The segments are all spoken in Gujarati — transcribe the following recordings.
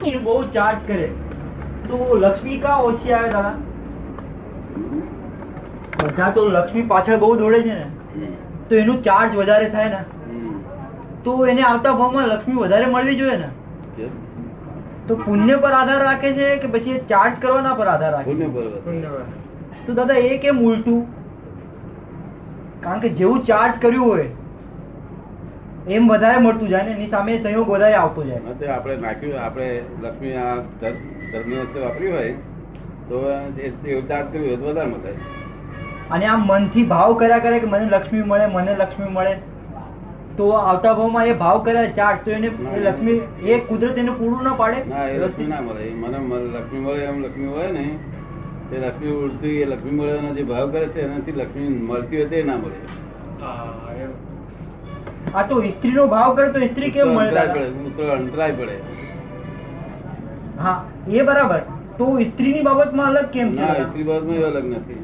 એ બહુ ચાર્જ કરે તો લક્ષ્મી કા ઓછી આવે દાદા બધા તો લક્ષ્મી પાછળ બહુ દોડે છે ને તો એનું ચાર્જ વધારે થાય ને. તો એને આવતા ભાવમાં લક્ષ્મી વધારે મળવી જોઈએ ને. તો પુણ્ય પર આધાર રાખે છે કે પછી એ ચાર્જ કરવાના પર આધાર રાખે છે? તો દાદા એ કેમ ઉલટું? કારણ કે જેવું ચાર્જ કર્યું હોય એમ વધારે મળતું જાય ને એની સામે સંયોગ વધારે આવતો જાય. તે આપણે નાખ્યું આપણે લક્ષ્મી આ ધર- ધર્મની વાપરી હોય તો એ કર્યું હોય તો વધારે મળે. અને આમ મનથી ભાવ કર્યા કરે કે મને લક્ષ્મી મળે મને લક્ષ્મી મળે તો આવતા ભાવમાં એ ભાવ કર્યા ચાટ તો એને લક્ષ્મી એ કુદરત એને પૂરું ના પાડે. ના એ લક્ષ્મી ના મળે. મને લક્ષ્મી મળે એમ લક્ષ્મી હોય ને તે લક્ષ્મી ઉડતી એ લક્ષ્મી મળે જે ભાવ કરે છે એનાથી લક્ષ્મી મળતી હોય તે ના મળે. આ તો સ્ત્રીનો ભાવ કરે તો સ્ત્રી કેમ મળે અંતરાય પડે હા એ બરાબર. તો સ્ત્રીની બાબતમાં અલગ કેમ છે? ના સ્ત્રી બાબતમાં અલગ નથી.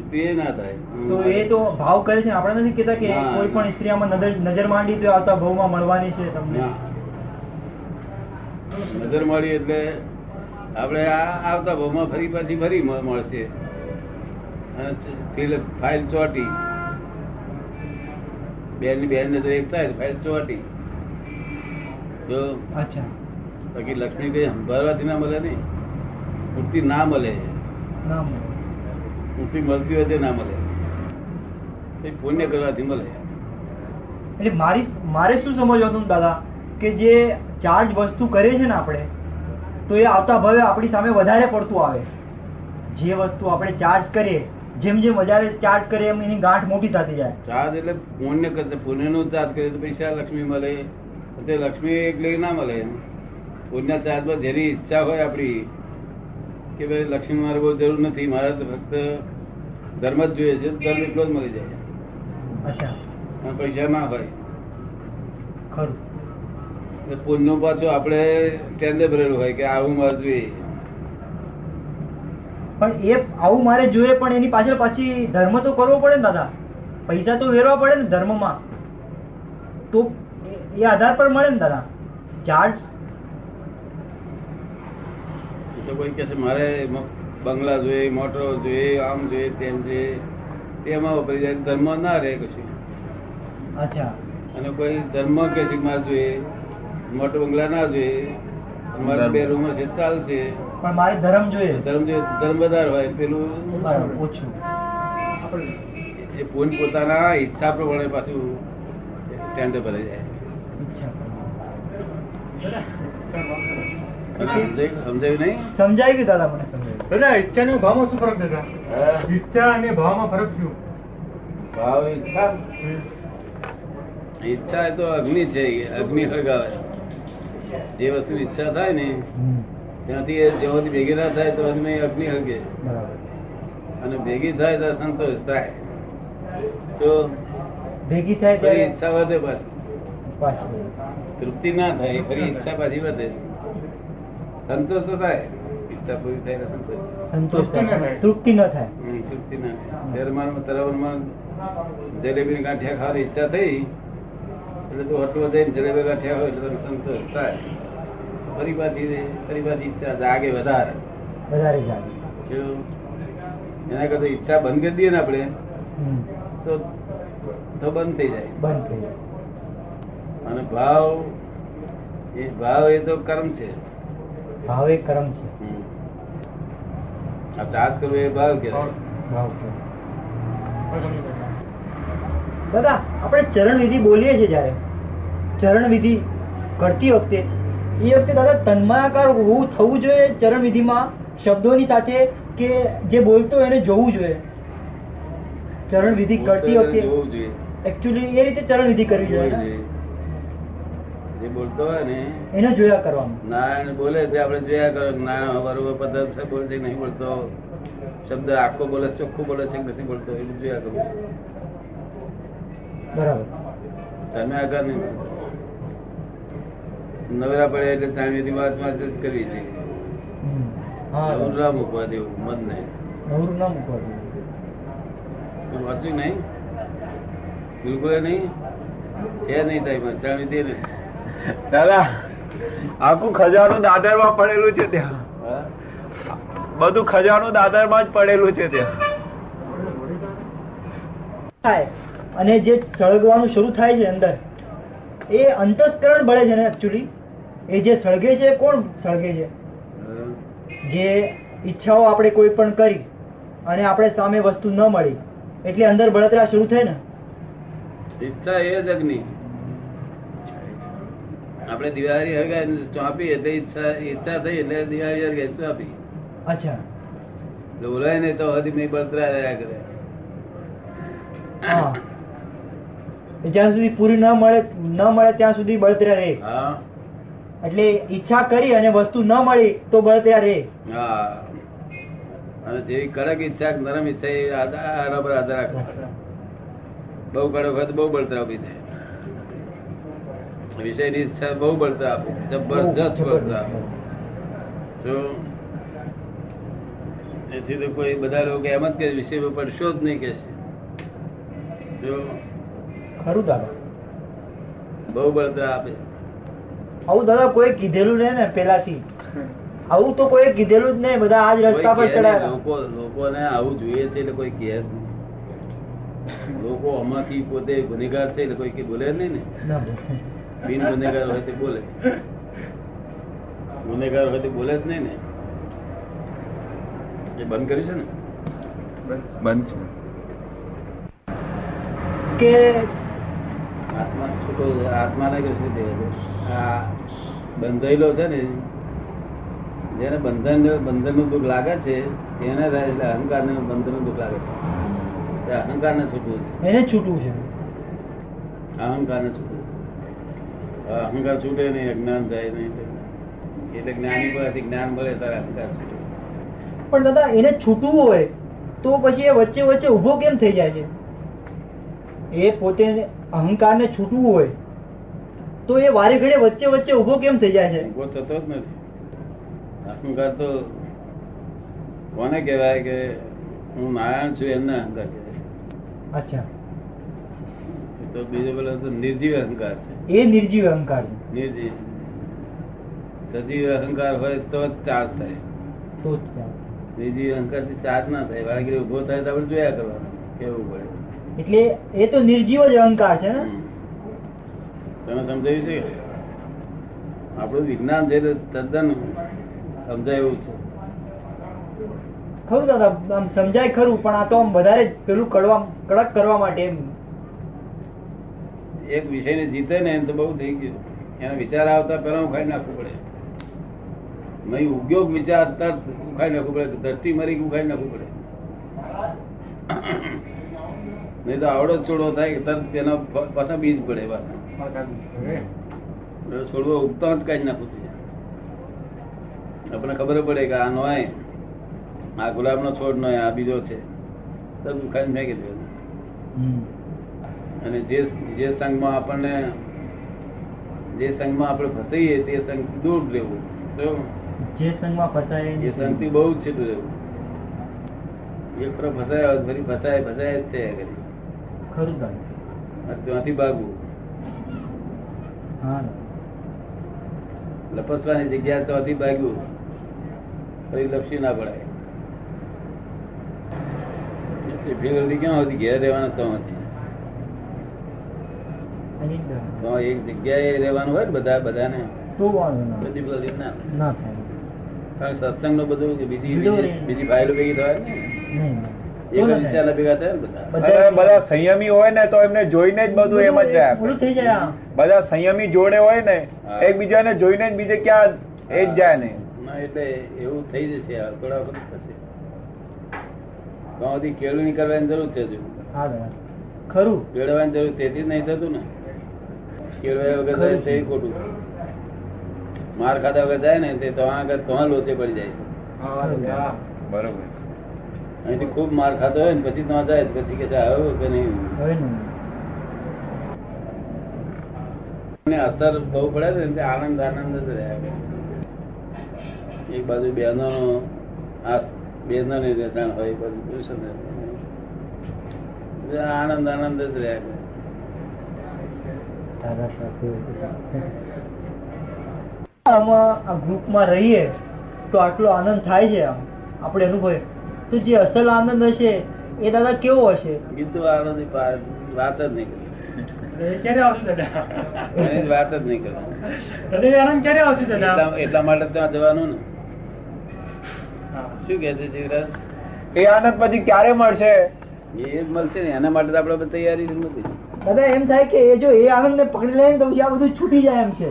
સ્ત્રી ના થાય. તો એ તો ભાવ કરે છે. આપણે નથી કેતા કે કોઈ પણ સ્ત્રી આમાં નજર નજર માંડી તો આવતા ભાવમાં મળવાની છે તમને. નજર મળી એટલે આપણે આ આવતા ભાવમાં ફરી પાછી ફરી મળશે. ફાઇલ ચોટી. બેનની બેન નજર એક થાય ફાઇલ ચોટી. જો અચ્છા. બાકી લક્ષ્મી કઈ સંભાળવાથી ના મળે નહીં પૂરતી ના મળે. પૂરતી મળતી હોય તે ના મળે. એ પુણ્ય કરવાથી મળે. એટલે મારી મારે શું સમજવાનું દાદા? કે જે ચાર્જ વસ્તુ કરે છે ને આપણે તો એ આવતા ભાવે આપણી સામે વધારે પડતું આવે. જે વસ્તુ આપણે ચાર્જ કરીએ જેમ જેમ વધારે ચાર્જ કરીએ એમ એની ગાંઠ મોટી થતી જાય. ચાર્જ એટલે પુણ્ય કરશે પુણ્ય નો ચાર્જ કરીએ તો પૈસા લક્ષ્મી મળે. તે લક્ષ્મી એટલે ના મળે. પુણ્ય ચાર્જમાં જેની ઈચ્છા હોય આપણી કે ભાઈ લક્ષ્મી મારે બહુ જરૂર નથી મારે તો ફક્ત ધર્મ જ જોઈએ છે ધર્મ એટલો જ મળી જાય. અચ્છા. પૈસા ના હોય. ખરું. પુણ્યનું પાછું આપણે સ્ટેન્ડે ભરેલું હોય કે આવું મારું જોઈએ પણ એ આવું મારે જોઈએ પણ એની પાછળ પાછી ધર્મ તો કરવો પડે ને દાદા. પૈસા તો વેરવા પડે ને ધર્મમાં. તો એ- આધાર પર મળે ને દાદા. ચાર્જ તો કોઈ કહે છે મારે બંગલા જોઈએ મોટરો જોઈએ આમ જોઈએ તેમ જોઈએ. તેમાં ઉપરી જાય ધર્મ ના રહે કશું. અચ્છા. અને કોઈ ધર્મ કે છે મારે જોઈએ મોટો બંગલા ના જોઈએ મારા બે રૂમ છે. ચાલશે પણ મારે ધર્મ જોઈએ. ધર્મ જોઈએ. ધર્મ વધારે હોય પેલું ઓછું. એ પોઈન્ટ પોતાના ઈચ્છા પ્રમાણે પાછું ટેન્ડર ભરાઈ જાય. સમજાયું સમજાયું નહીં? સમજાઈ ગયું દાદા મને સમજાઈ દાદા ઈચ્છા અને ભાવમાં શું ફરક દાદા? ઈચ્છા અને ભાવમાં ફરક શું? ભાવ ઈચ્છા? ઈચ્છા એ તો અગ્નિ છે અગ્નિ સળગાવે જે વસ્તુ ઈચ્છા થાય ને ત્યાંથી એ જેમાંથી ભેગી ના થાય તો અગ્નિ અગ્નિ હગે. અને ભેગી થાય તો સંતોષ થાય. તો ભેગી થાય ફરી ઈચ્છા વધે પાછી. તૃપ્તિ ના થાય ફરી ઈચ્છા પાછી વધે. સંતોષ તો થાય. ઈચ્છા પૂરી થાય સંતોષ. સંતોષ તૃપ્તિ ન થાય. તૃપ્તિ ન થાય. હમ, તૃપ્તિ ના થાય. ધર્મમાં તરવરમાં જલેબી ગાંઠિયા ખાવાની ઈચ્છા થઈ. એટલે તું હોટલો જઈને જલેબી ગાંઠિયા હોય એટલે સંતોષ થાય. ફરી પાછી ફરી પાછી ઈચ્છા જાગે વધારે. વધારે જાગે. એના કરતા ઈચ્છા બંધ કરી દઈએ ને આપણે તો તો બંધ થઈ જાય. બંધ થઈ જાય. અને ભાવ એ ભાવ એ તો કર્મ છે. ભાવ એ કર્મ છે. આ ચાર્જ કરવો એ ભાવ કે ભાવ. દાદા આપણે ચરણ વિધિ બોલીએ છીએ જયારે. ચરણ વિધિ કરતી વખતે એ વખતે દાદા તન્માયાકાર હોવું થવું જોઈએ ચરણ વિધિમાં શબ્દોની સાથે કે જે બોલતો એને જોવું જોઈએ. ચરણ વિધિ કરતી વખતે એકચ્યુઅલી એ રીતે ચરણ વિધિ કરવી જોઈએ જે બોલતો હોય ને એને જોયા કરવાનું. નારાયણ બોલે છે આપણે જોયા કરો નારાયણ બરોબર પદ્ધત બોલે છે નહીં બોલતો. શબ્દ આખો બોલે છે, ચોખ્ખું બોલે છે નથી બોલતો એટલું જોયા કરો બરાબર. તમે આગળ નહીં નવરા પડે એટલે ચાણવીની વાત વાત જ કરવી છે. નવરું ના મૂકવા દેવું મન ને નવરું ના મૂકવા દેવું. વાંચ્યું નહીં? બિલકુલ નહીં? છે નહીં ટાઈમ ચાણવી દે ને. દાદા આખું ખજાનું દાદરમાં પડેલું છે ત્યાં. હા? બધું ખજાનું દાદરમાં જ પડેલું છે ત્યાં. થાય. અને જે સળગવાનું શરૂ થાય છે અંદર એ અંતસ્કરણ બળે છે ને એકચ્યુઅલી એ જે સળગે છે કોણ સળગે છે? જે ઈચ્છાઓ આપણે કોઈ પણ કરી અને આપણે સામે વસ્તુ ન મળી એટલે અંદર બળતરા શરૂ થાય ને. ઈચ્છા એ જ અગ્નિ. આપણે દિવાળી હળગાવી ચોપી એટલે ઈચ્છા ઈચ્છા થઈ એટલે દિવાળી હળગાવી ચોપી અચ્છા. બોલાય નહીં તો હજી નહીં બળતરા રહ્યા કરે. હા. જ્યાં સુધી પૂરી ન મળે ન મળે ત્યાં સુધી બળતરા રહે. એટલે ઈચ્છા કરી અને વસ્તુ ન મળી તો બળતરા રહે. અને જેવી કડક ઈચ્છા નરમ ઈચ્છા એ આધાર પર આધાર રાખે. બહુ કડક હોય તો બહુ બળતરા ઊભી થાય. વિષયની ઈચ્છા બહુ બળતરા આપે. જબરજસ્ત બળતરા આપે. જો એથી તો કોઈ બધા લોકો એમ જ કે વિષય પડશો જ નહીં કે છે. જો ખરું દાદા? બહુ બળતરા આપે. આવું દાદા કોઈ કીધેલું નહીં ને પેલાથી આવું તો કોઈ કીધેલું જ નહીં બધા આજ રસ્તા પર. ચડાયા. લોકો લોકોને આવું જોઈએ છે એટલે કોઈ કહે લોકો આમાંથી પોતે ગુનેગાર છે એટલે કોઈ કઈ બોલે નહીં ને. બિન ગુનેગાર હોય તે બોલે. ગુનેગાર હોય તે બોલે જ નહીં ને. એ બંધ કર્યું છે ને? બંધ છે. કે આત્મા છૂટો આ બંધાયેલો છે ને જેને બંધન બંધનનું દુઃખ લાગે છે એને અહંકાર ને બંધનનું દુઃખ લાગે છે. અહંકાર ને છૂટવું છે. એને છૂટવું છે. અહંકાર ને છૂટવું અહંકાર છૂટે નહીં અજ્ઞાન થાય નહીં. એટલે જ્ઞાની પાસેથી જ્ઞાન મળે ત્યારે અહંકાર છૂટે. પણ દાદા એને છૂટવું હોય તો પછી એ વચ્ચે વચ્ચે ઊભો કેમ થઈ જાય છે? એ પોતે અહંકારને છૂટવું હોય તો એ વારે ઘડે વચ્ચે વચ્ચે ઊભો કેમ થઈ જાય છે? ઊભો થતો જ નથી. અહંકાર તો કોને કહેવાય કે હું નારાયણ છું એમને અહંકાર કહેવાય? અચ્છા. તો બીજો પેલો તો નિર્જીવ અહંકાર છે. એ નિર્જીવ અહંકાર નિર્જીવ. સજીવ અહંકાર હોય તો જ ચાર્જ થાય. તો જ. નિર્જીવ અહંકારથી ચાર્જ ના થાય. વાળગીરી ઊભો થાય તો આપણે જોયા કરવાનું કેવું પડે. એટલે એ તો નિર્જીવ જ અહંકાર છે ને. તમે સમજાયું છે? આપણું વિજ્ઞાન છે તદ્દન સમજાય એવું છે. ખરું દાદા આમ સમજાય ખરું પણ આ તો આમ વધારે પેલું કડવા કડક કરવા માટે એમ. એક વિષયને જીતે ને એમ તો બહુ થઈ ગયું. એનો વિચાર આવતા પહેલા ઉખાડી નાખવું પડે. નહીં ઉદ્યોગ વિચાર તરત ઉખાડી નાખવું પડે ધરતી મરી ઉખાડી નાખવું પડે. નહીં તો આવડો છોડવો થાય તરત તેનો પાછા બીજ પડે છોડવો ઉગતા જ કાઢી નાખું છે આપણને ખબર પડે કે આ નોય આ ગુલાબનો છોડ નોય આ બીજો છે. તો ઉખાડીને ફેંકી દેવાનો અને જે જે સંઘમાં આપણને જે સંઘમાં આપણે ફસાઈએ તે સંઘ દૂર રહેવું. તો જે સંઘમાં ફસાય એ સંઘથી બહુ જ છેટું રહેવું એક ફસાય ફરી ફસાય ફસાય જ અને ત્યાંથી ભાગવું. લપસવાની જગ્યા ત્યાંથી ભાગ્યું. ફરી લપસી ના પડાય. ક્યાં હતી ઘેર રહેવાના તો એક જગ્યાએ રહેવાનું હોય ને બધા બધાને? બધી બધી ના સત્સંગનું બધું બીજી બીજી ફાઇલો ભેગી થવાય ના? વિચાર ભેગા થાય બધા. સંયમી હોય ને તો એમને જોઈને જ બધું એમ જ જાય બધા સંયમી જોડે હોય ને એકબીજાને જોઈને જ બીજે ક્યાં એ જ જાય ને. એટલે એવું થઈ જશે થોડા વખત થશે તો સુધી કેળવણી કરવાની જરૂર છે હજુ. ખરું. કેળવવાની જરૂર તેથી જ નહીં થતું ને. કેળવાય વગર જાય તે ખોટું. માર ખાધા વગર જાય ને તે તો આગળ તો લોચે પડી જાય. બરોબર છે. અહીંથી ખૂબ માર ખાતો હોય ને પછી તો જાય પછી કે આવ્યો કે નહીં? ને. અસર બહુ પડે ને આનંદ આનંદ જ રહ્યા. એક બાજુ બહેનો આ બહેનો ની રહેઠાણ હોય બાજુ પુરુષો ની આનંદ આનંદ જ રહ્યા. આમાં આ ગ્રુપમાં રહીએ તો આટલો આનંદ થાય છે આમ. આપણે અનુભવીએ. તો જે અસલ આનંદ હશે એ દાદા કેવો હશે? કીધું આનંદ વાત જ નહીં કરી. એ ક્યારે આવશે દાદા? એની વાત જ નહીં કરી. દાદા એ આનંદ ક્યારે આવશે દાદા? એટલા એટલા માટે ત્યાં જવાનું ને. શું કે છે જીવરાજ? એ આનંદ પછી ક્યારે મળશે? એ જ મળશે ને. એના માટે આપણે તૈયારી નથી. દાદા એમ થાય કે એ જો એ આનંદ ને પકડી લે ને તો પછી આ બધું છૂટી જાય એમ છે.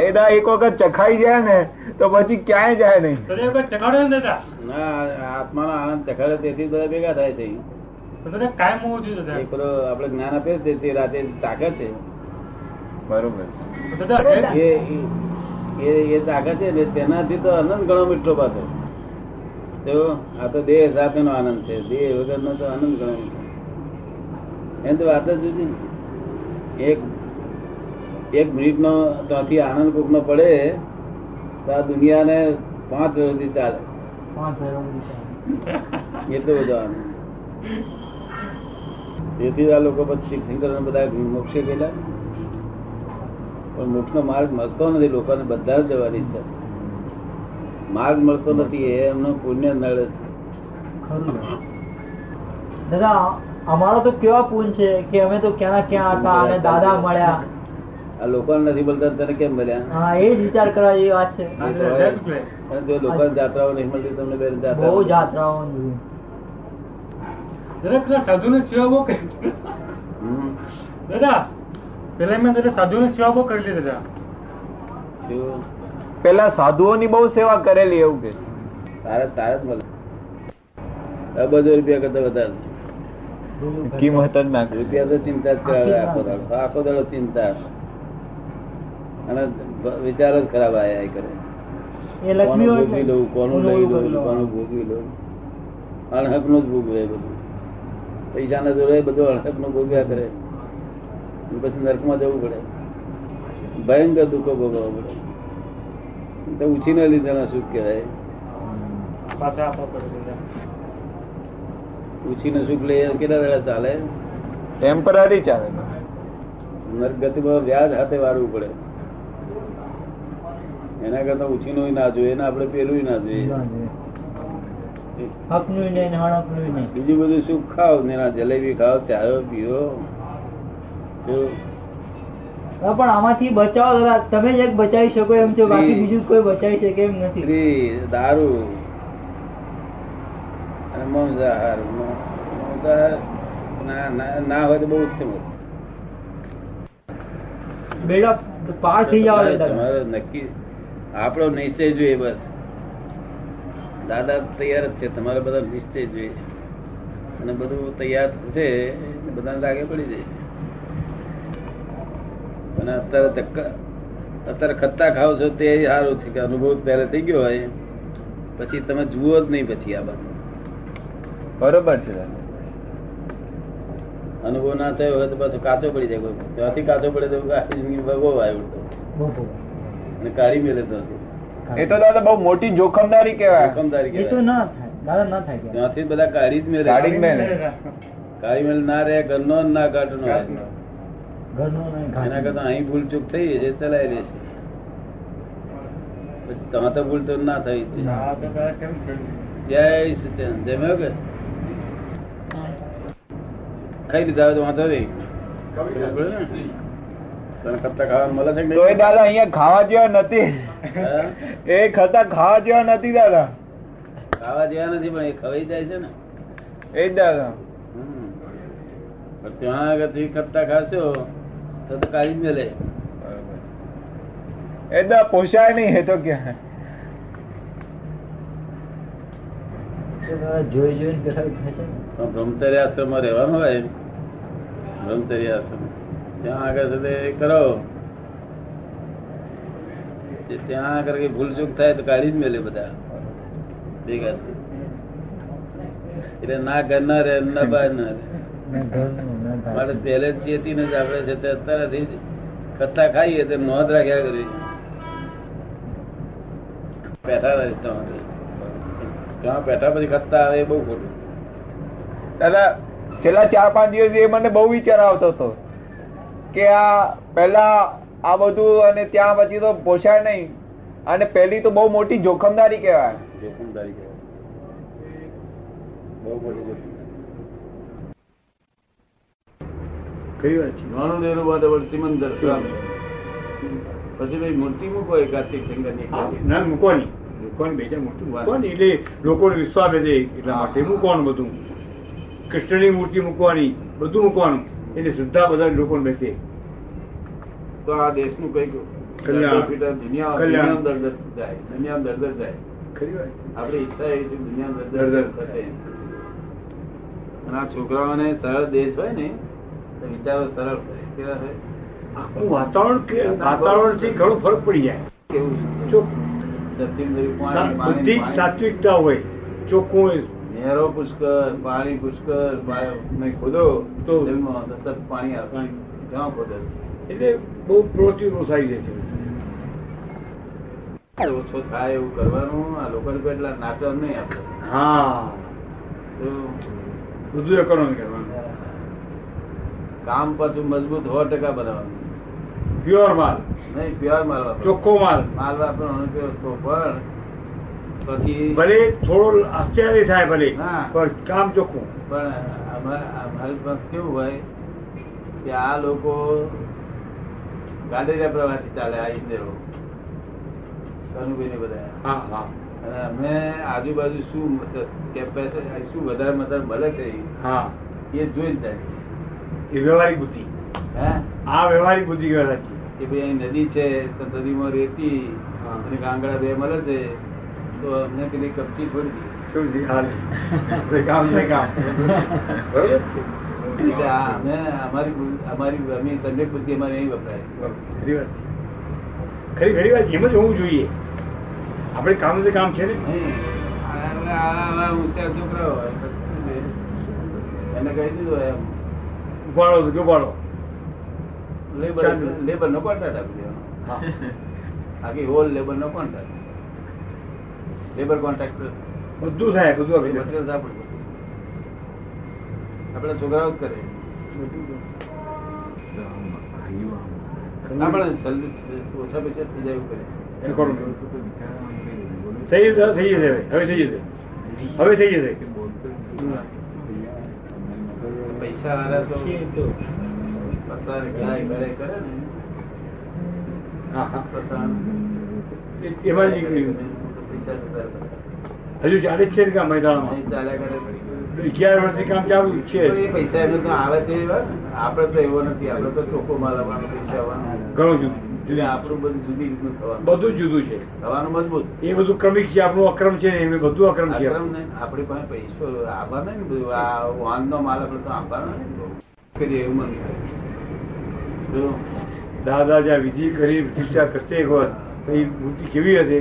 એ એના એક વખત ચખાઈ જાય ને તો પછી ક્યાંય જાય નહીં. ચખાડ્યો ને દાદા? ના આત્માનો આનંદ દેખાડે તેથી બધા ભેગા થાય છે. આપણે જ્ઞાન આપે છે તે રાતે તાકાત છે. બરોબર છે. એ એ એ તાકાત છે ને તેનાથી તો આનંદ ઘણો મીઠો પાછો. તો આ તો દેહ સાથેનો આનંદ છે. દેહ વગરનો તો આનંદ ઘણો મીઠો. એમ તો વાત જ જુદી. એક એક મિનિટ નો ત્યાંથી આનંદ કુક નો પડે તો આ દુનિયાને પાંચ વર્ષથી ચાલે. એટલો બધો તેથી આ લોકો પછી શંકર બધા મોક્ષે ગયેલા. પણ મોક્ષ નો માર્ગ મળતો નથી લોકોને બધા જ જવાની ઈચ્છા છે. માર્ગ મળતો નથી એ એમનો પુણ્ય નડે છે. દાદા અમારો તો કેવા પૂન છે કે અમે તો ક્યાં ક્યાં હતા અને દાદા મળ્યા. આ લોકોને નથી બોલતા તને કેમ મળ્યા? હા એ જ વિચાર કરવા એ વાત છે. જ. લોકો જાત્રાઓ નહીં મળતી તમને બેન જાત્રા બહુ જાત્રાઓ. પેલા સાધુ ને સેવા બહુ કરી. દાદા પેલા મેં દાદા સાધુ ની સેવા બહુ કરેલી દાદા. પેલા સાધુઓની બહુ સેવા કરેલી એવું કે તારે તારે જ મળે. અબજો રૂપિયા કરતા વધારે. કિંમત જ ના રૂપિયા તો ચિંતા જ કરાવે આખો દાડો. આખો દાડો ચિંતા. અને વિચારો જ ખરાબ આયા કરે. એ કરે કોનું ભોગવી લઉં કોનું લઈ લઉં કોનું ભોગવી લઉં અણહકનું જ ભોગવે બધું. પૈસા ના જોડે બધું અણહકનું ભોગવ્યા કરે. પછી પછી નરકમાં જવું પડે. ભયંકર દુઃખો ભોગવવા પડે. તો ઉછીને લીધેના સુખ કહેવાય. ઉછીને સુખ લઈએ કેટલા વેળા ચાલે? ટેમ્પરરી ચાલે. નરક ગતિમાં વ્યાજ હાથે વારવું પડે. એના કરતા ઉછીનું ના જોઈએ ને આપણે પેલું ના જોઈએ. બીજું બધું શું ખાવ ને જલેબી ખાવ ચાયો પીઓ. પણ આમાંથી બચાવ તમે જ બચાવી શકો એમ છો બાકી બીજું કોઈ બચાવી શકે એમ નથી. દારૂ. અને મંસાહાર મંસાહાર ના- હોય તો બહુ ઉત્તમ. બેડા પાર થઈ જાવ નક્કી આપણો નિશ્ચય જોઈએ બસ. દાદા તૈયાર જ છે તમારે બધા નિશ્ચય જોઈએ. અને બધું તૈયાર છે બધાને લાગે પડી જાય. અને અત્યારે ધક્કા અત્યારે ખત્તા ખાવ છો તે સારું છે કે અનુભવ પહેલે થઈ ગયો હોય. પછી તમે જુઓ જ નહીં પછી આ બાજુ બરોબર છે. અનુભવ ના થયો હોય તો પાછો કાચો પડી જાય કોઈ. ત્યાંથી કાચો પડે તો આખી જિંદગી ભગવો આવ્યો. અને કાઢી મેલે તો એ તો દાદા બહુ મોટી જોખમદારી કેવાય જોખમદારી એ તો ના થાય. દાદા ના થાય ત્યાંથી બધા કાઢી જ મેલે. કાઢી મેલે. કાઢી મેલે ના રહે ઘરનો ના કાઢનો. એના કરતા અહીં ભૂલ ચૂક થઈ છે ચલાવી લેશે પછી ત્યાં તો ભૂલ તો ના થઈ? જય સચિન જમ્યો કે? ખાઈ લીધા હોય તો વાંધો નહીં? તને ખત્તા ખાવા મળે છે તો એ દાદા અહીંયા ખાવા જેવા નથી. એ ખતા ખાવા જેવા નથી દાદા. ખાવા જેવા નથી પણ એ ખવાઈ જાય છે ને. એ જ દાદા. ત્યાં આગળથી ખત્તા ખાશો તો તો કાઢી જ મેલે એ દા પોસાય નહીં એ તો ક્યાં? જોઈ જોઈ જોઈને બ્રહ્મચર્ય આશ્રમમાં રહેવાનું હોય બ્રહ્મચર્ય આશ્રમ ત્યાં આગળ છે તે કરો ત્યાં આગળ કઈ ભૂલ ચૂક થાય તો કાઢી જ મેલે બધા. ભેગા એટલે ના ઘર ના રે ના બહાર ના રે મારે ઘરનું, ના. પહેલે જ ચેતીને જ આપણે છે તે અત્યારથી જ ખત્તા ખાઈએ તો નોંધ રાખ્યા કરી. બેઠા રહે ત્યાં ત્યાં બેઠા પછી ખત્તા આવે એ બહુ ખોટું. દાદા છેલ્લા ચાર પાંચ દિવસ એ મને બહુ વિચાર આવતો હતો. કે આ પહેલા આ બધું અને ત્યાં પછી તો પોસાય નહીં. અને પહેલી તો બહુ મોટી જોખમદારી કહેવાય. જોખમદારી કહેવાય. પછી ભાઈ મૂર્તિ મૂકો એ કાર્તિક ના મૂકવાની. મૂકવાની બે ચાર મૂર્તિ? મૂકવાની એટલે લોકોને વિશ્વાસ રહે એટલા માટે મૂકવાનું બધું. કૃષ્ણની મૂર્તિ મૂકવાની બધું મૂકવાનું. એટલે શ્રદ્ધા બધા લોકો બેસે. તો આ દેશનું કંઈક કલ્યાણ. દુનિયા દરદર જાય દુનિયામાં દરદર જાય આપણી ઈચ્છા એવી છે કે દરદર. દરદર થશે અને આ છોકરાઓને સરળ દેશ હોય ને તો વિચારો સરળ થાય કેવા થાય આખું વાતાવરણ કે વાતાવરણથી ઘણો ફરક પડી જાય. કેવું. સાત્વિકતા હોય ચોખ્ખું હોય. નહેરો પુષ્કર પાણી પુષ્કર મેં ખોદો તો? પાણી આવે. જ્યાં ખોદો. એટલે બહુ પ્રવૃત્તિ ઓછાઈ જાય છે. ઓછો થાય એવું કરવાનું આ લોકો એટલા નાચવા નહીં આપે. હા. તો બધું એકોનોમી કરવાનું. કામ પાછું મજબૂત સો ટકા બનાવવાનું. પ્યોર માલ. નહીં પ્યોર માલ ચોખ્ખો માલ. માલ વાપરવાનો પણ પછી ભલે થોડો આશ્ચર્ય થાય ભલે પણ કામ ચોખ્ખું. પણ અમારી પાસે કેવું હોય કે આ લોકો ગાંધીજા પ્રવાસી ચાલે આ ઇન્દિરો કનુભાઈ ને બધા અને અમે આજુબાજુ શું કેપેસિટી શું વધારે મતલબ મળે છે હા. એ જોઈને જાય એ વ્યવહારિક બુદ્ધિ. હે? આ વ્યવહારિક બુદ્ધિ કહેવાય કે ભાઈ અહીં નદી છે તો નદીમાં રેતી. અને કાંગડા બે મળે છે. તો અમને પેલી કપચી છોડી દીધી. શું છે? આપણે કામ નહીં કામ બરોબર છે. અમે અમારી અમારી અમે તમને બુદ્ધિ અમારે નહીં વપરાય. ખરી વાત. ખરી ખરી વાત. એમ જ હોવું જોઈએ. આપણે કામ છે કામ છે ને. હોશિયાર છોકરાઓ હોય. એને કહી દીધું એમ. ઉપાડો લેબર લેબર નો કોન્ટ્રાક્ટ આપી દેવાનો આખી હોલ લેબર નો કોન્ટ્રાક્ટ લેબર કોન્ટ્રાક્ટ બધું થાય બધું. મટીરિયલ આપણું આપડે છોકરાઓ જ કરે ઓછા પૈસા થઈ જાય એવું કરે થઈ જશે થઈ જશે હવે. થઈ જશે હવે થઈ જશે પૈસા વાળા તો કરે કરે ને. હા હા. એમાં જતા રહે. હજુ ચાલે છે કામ મહેસાણામાં ચાલ્યા કરે. અગિયાર વર્ષથી કામ ચાલુ છે. એ પૈસા એમને તો આવે છે આપડે તો એવો નથી આપડે તો ચોખ્ખો માલ આવવાનો પૈસા આવવાનો ઘણો જુદું. એટલે આપણું બધું જુદી રીતનું થવાનું. બધું જુદું છે. થવાનું મજબૂત. એ બધું ક્રમિક છે આપણું અક્રમ છે ને એમ બધું અક્રમ છે. નહીં આપણી પાસે પૈસો આવવાનો ને બધું આ વાનનો માલ આપણે તો આવવાનો ને કરીએ એવું મન થાય. તો દાદા જ્યાં વિધિ કરી પ્રતિષ્ઠા કરશે એક વાર એ મૂર્તિ કેવી હશે?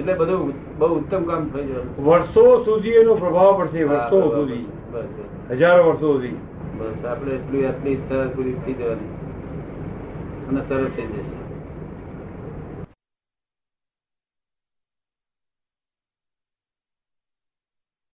એટલે બધું બહુ ઉત્તમ કામ થઈ જવાનું વર્ષો સુધી એનો પ્રભાવ પડશે વર્ષો સુધી. હજારો વર્ષો સુધી. બસ આપણે એટલી આટલી ઈચ્છા પૂરી થઈ જવાની. અને તરત થઈ જશે.